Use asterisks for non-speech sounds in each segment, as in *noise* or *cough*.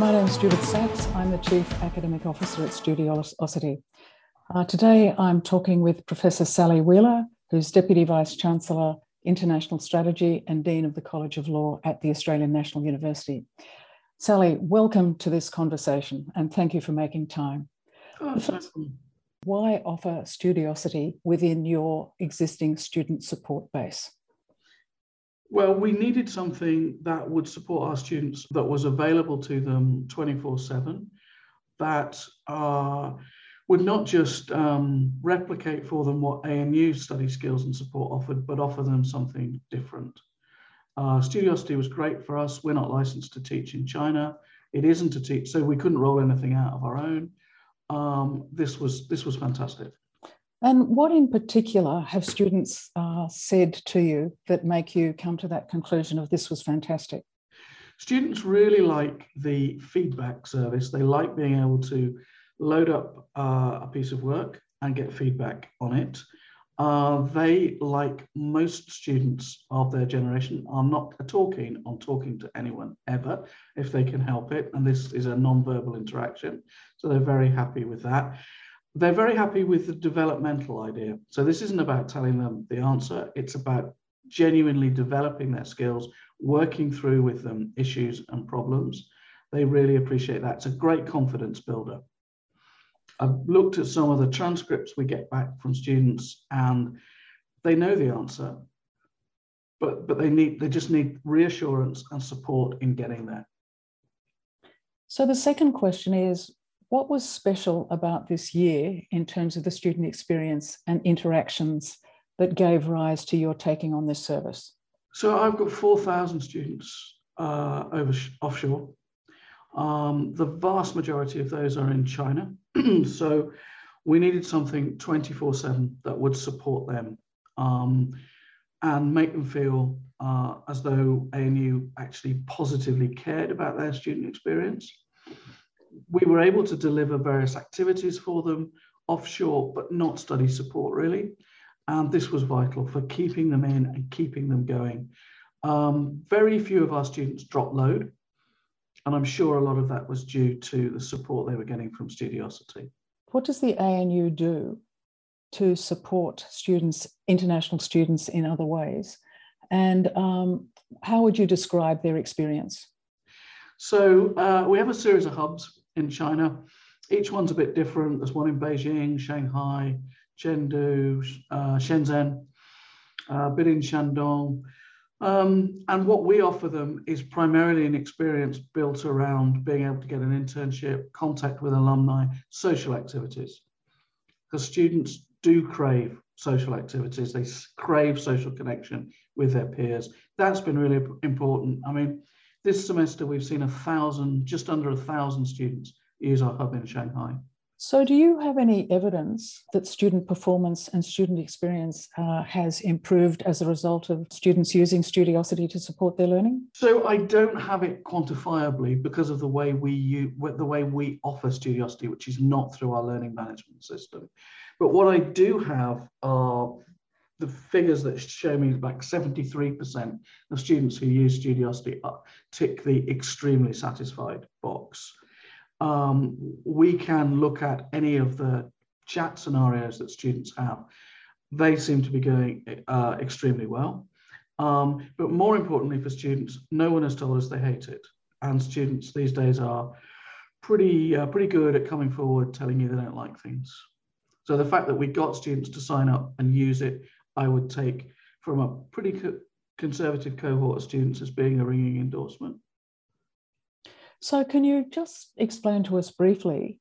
My name is Judith Sachs. I'm the Chief Academic Officer at Studiosity. Uh, today I'm talking with Professor Sally Wheeler, who's Deputy Vice Chancellor, International Strategy and Dean of the College of Law at the Australian National University. Sally, welcome to this conversation and thank you for making time. Oh, first, why offer Studiosity within your existing student support base? Well, we needed something that would support our students that was available to them 24 7, that uh, would not just um, replicate for them what ANU study skills and support offered, but offer them something different. Uh, Studiosity was great for us. We're not licensed to teach in China. It isn't to teach, so we couldn't roll anything out of our own. Um, this was this was fantastic. And what in particular have students uh, said to you that make you come to that conclusion of this was fantastic? Students really like the feedback service. They like being able to load up uh, a piece of work and get feedback on it. Uh, they, like most students of their generation, are not at all keen on talking to anyone ever if they can help it. And this is a non-verbal interaction. So they're very happy with that they're very happy with the developmental idea. So this isn't about telling them the answer, it's about genuinely developing their skills, working through with them issues and problems. They really appreciate that. It's a great confidence builder. I've looked at some of the transcripts we get back from students and they know the answer, but, but they need they just need reassurance and support in getting there. So the second question is what was special about this year in terms of the student experience and interactions that gave rise to your taking on this service? So I've got 4,000 students uh, over offshore. Um, the vast majority of those are in China. *clears throat* so we needed something 24 7 that would support them um, and make them feel uh, as though ANU actually positively cared about their student experience we were able to deliver various activities for them offshore, but not study support really. And this was vital for keeping them in and keeping them going. Um, very few of our students dropped load. And I'm sure a lot of that was due to the support they were getting from Studiosity. What does the ANU do to support students, international students, in other ways? And um, how would you describe their experience? So uh, we have a series of hubs in China. Each one's a bit different. There's one in Beijing, Shanghai, Chengdu, uh, Shenzhen, uh, a bit in Shandong. Um, and what we offer them is primarily an experience built around being able to get an internship, contact with alumni, social activities. Because students do crave social activities, they crave social connection with their peers. That's been really important. I mean, this semester, we've seen a thousand, just under a thousand students use our hub in Shanghai. So, do you have any evidence that student performance and student experience uh, has improved as a result of students using Studiosity to support their learning? So, I don't have it quantifiably because of the way we use, the way we offer Studiosity, which is not through our learning management system. But what I do have are the figures that show me like 73% of students who use Studiosity tick the extremely satisfied box. Um, we can look at any of the chat scenarios that students have. They seem to be going uh, extremely well. Um, but more importantly for students, no one has told us they hate it. And students these days are pretty, uh, pretty good at coming forward telling you they don't like things. So the fact that we got students to sign up and use it I would take from a pretty co conservative cohort of students as being a ringing endorsement. So, can you just explain to us briefly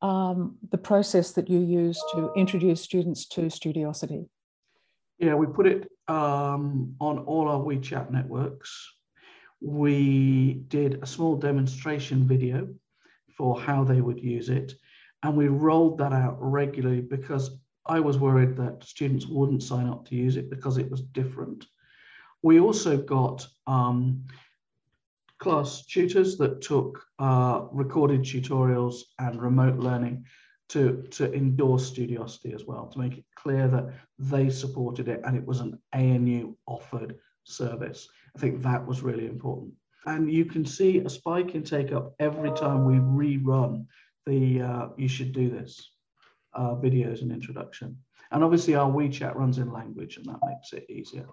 um, the process that you use to introduce students to Studiosity? Yeah, we put it um, on all our WeChat networks. We did a small demonstration video for how they would use it, and we rolled that out regularly because I was worried that students wouldn't sign up to use it because it was different. We also got um, class tutors that took uh, recorded tutorials and remote learning to, to endorse Studiosity as well, to make it clear that they supported it and it was an ANU offered service. I think that was really important. And you can see a spike in take up every time we rerun the uh, you should do this uh, videos and introduction. And obviously our WeChat runs in language and that makes it easier.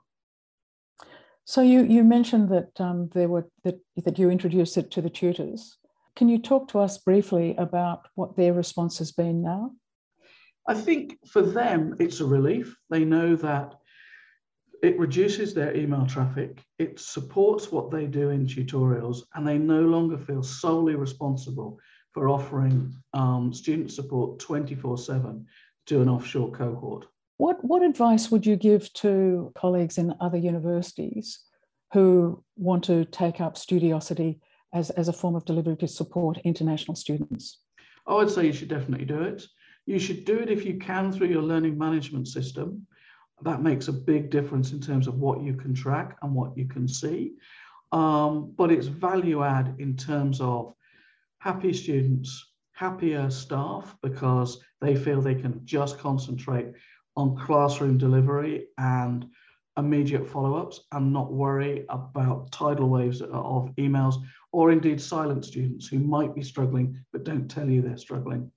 So you, you mentioned that um, there were that, that you introduced it to the tutors. Can you talk to us briefly about what their response has been now? I think for them, it's a relief. They know that it reduces their email traffic, it supports what they do in tutorials, and they no longer feel solely responsible for offering um, student support 24 7 to an offshore cohort. What, what advice would you give to colleagues in other universities who want to take up Studiosity as, as a form of delivery to support international students? I would say you should definitely do it. You should do it if you can through your learning management system. That makes a big difference in terms of what you can track and what you can see. Um, but it's value add in terms of happy students, happier staff because they feel they can just concentrate on classroom delivery and immediate follow-ups and not worry about tidal waves of emails or indeed silent students who might be struggling but don't tell you they're struggling.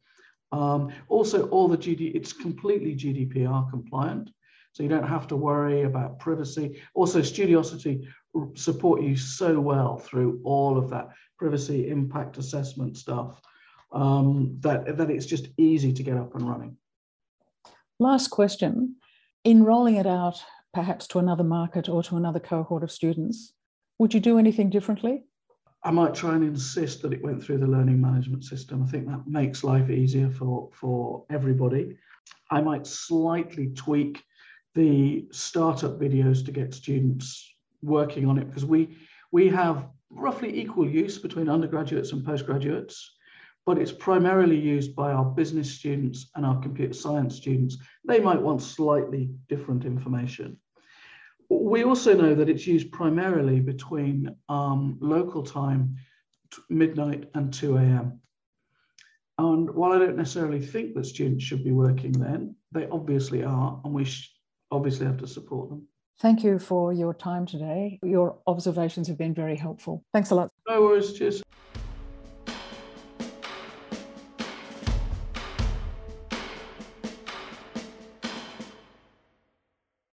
Um, also, all the GD, it's completely GDPR compliant, so you don't have to worry about privacy. Also, Studiosity support you so well through all of that privacy impact assessment stuff um, that, that it's just easy to get up and running. Last question. In rolling it out perhaps to another market or to another cohort of students, would you do anything differently? I might try and insist that it went through the learning management system. I think that makes life easier for, for everybody. I might slightly tweak the startup videos to get students working on it because we we have roughly equal use between undergraduates and postgraduates, but it's primarily used by our business students and our computer science students. They might want slightly different information. We also know that it's used primarily between um, local time, midnight and 2 a.m. And while I don't necessarily think that students should be working then, they obviously are, and we obviously have to support them. Thank you for your time today. Your observations have been very helpful. Thanks a lot. No worries. Cheers.